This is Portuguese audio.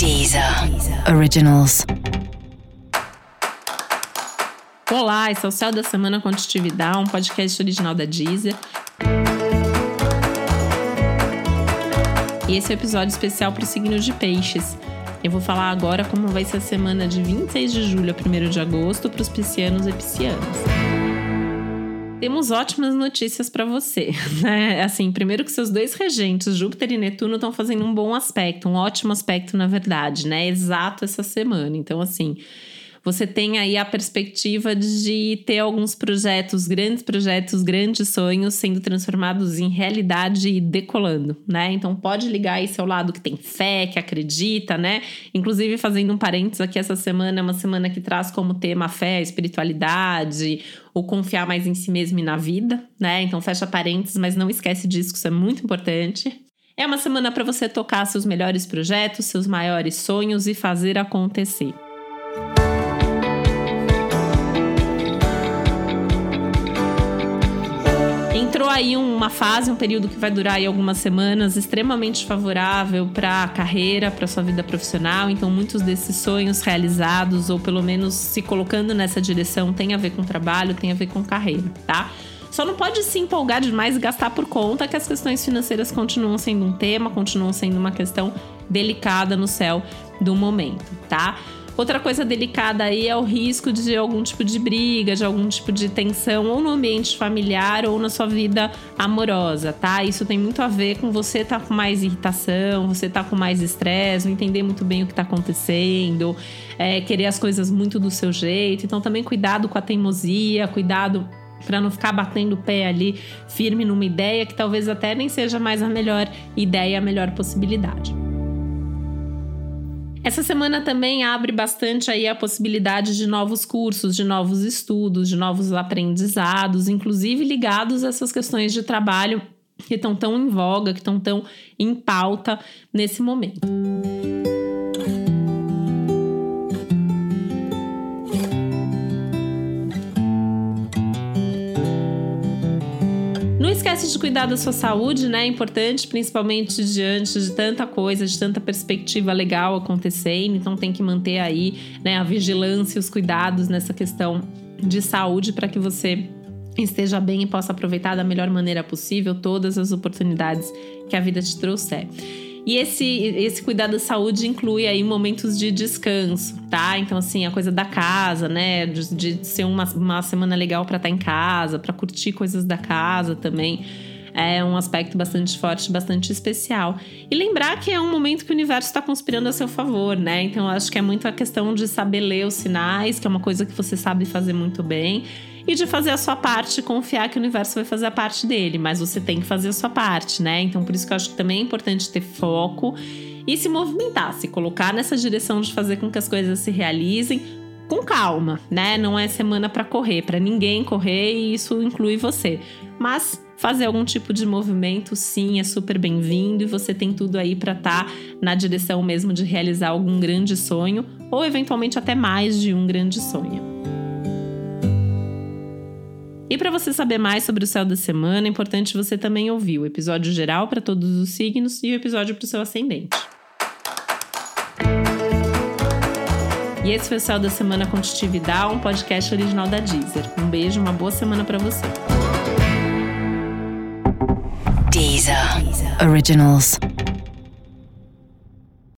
Deezer Originals. Olá, esse é o Céu da Semana Contitividade, um podcast original da Deezer. E esse é o um episódio especial para o signo de Peixes. Eu vou falar agora como vai ser a semana de 26 de julho a 1 de agosto para os piscianos e piscianas. Temos ótimas notícias para você, né? Assim, primeiro que seus dois regentes, Júpiter e Netuno, estão fazendo um bom aspecto, um ótimo aspecto, na verdade, né? Exato essa semana. Então, assim, você tem aí a perspectiva de ter alguns projetos, grandes projetos, grandes sonhos sendo transformados em realidade e decolando, né? Então pode ligar aí seu lado que tem fé, que acredita, né? Inclusive fazendo um parênteses aqui essa semana é uma semana que traz como tema a fé, a espiritualidade, o confiar mais em si mesmo e na vida, né? Então fecha parênteses, mas não esquece disso, que isso é muito importante. É uma semana para você tocar seus melhores projetos, seus maiores sonhos e fazer acontecer. Entrou aí uma fase, um período que vai durar aí algumas semanas, extremamente favorável para a carreira, para sua vida profissional. Então, muitos desses sonhos realizados, ou pelo menos se colocando nessa direção, tem a ver com trabalho, tem a ver com carreira, tá? Só não pode se empolgar demais e gastar por conta que as questões financeiras continuam sendo um tema, continuam sendo uma questão delicada no céu do momento, tá? Outra coisa delicada aí é o risco de algum tipo de briga, de algum tipo de tensão, ou no ambiente familiar ou na sua vida amorosa, tá? Isso tem muito a ver com você tá com mais irritação, você tá com mais estresse, não entender muito bem o que tá acontecendo, é, querer as coisas muito do seu jeito. Então, também cuidado com a teimosia, cuidado para não ficar batendo o pé ali firme numa ideia que talvez até nem seja mais a melhor ideia, a melhor possibilidade. Essa semana também abre bastante aí a possibilidade de novos cursos, de novos estudos, de novos aprendizados, inclusive ligados a essas questões de trabalho que estão tão em voga, que estão tão em pauta nesse momento. Esquece de cuidar da sua saúde, né? É importante, principalmente diante de tanta coisa, de tanta perspectiva legal acontecendo. Então tem que manter aí, né, a vigilância, os cuidados nessa questão de saúde para que você esteja bem e possa aproveitar da melhor maneira possível todas as oportunidades que a vida te trouxer. E esse, esse cuidado da saúde inclui aí momentos de descanso, tá? Então, assim, a coisa da casa, né? De, de ser uma, uma semana legal para estar tá em casa, para curtir coisas da casa também é um aspecto bastante forte, bastante especial. E lembrar que é um momento que o universo está conspirando a seu favor, né? Então eu acho que é muito a questão de saber ler os sinais, que é uma coisa que você sabe fazer muito bem e de fazer a sua parte, confiar que o universo vai fazer a parte dele, mas você tem que fazer a sua parte, né? Então por isso que eu acho que também é importante ter foco e se movimentar, se colocar nessa direção de fazer com que as coisas se realizem com calma, né? Não é semana para correr, para ninguém correr e isso inclui você. Mas fazer algum tipo de movimento, sim, é super bem-vindo e você tem tudo aí para estar tá na direção mesmo de realizar algum grande sonho ou eventualmente até mais de um grande sonho. E para você saber mais sobre o céu da semana, é importante você também ouvir o episódio geral para todos os signos e o episódio para o seu ascendente. E esse foi o Céu da Semana com Titividade, um podcast original da Deezer. Um beijo, uma boa semana para você. Deezer. Originals.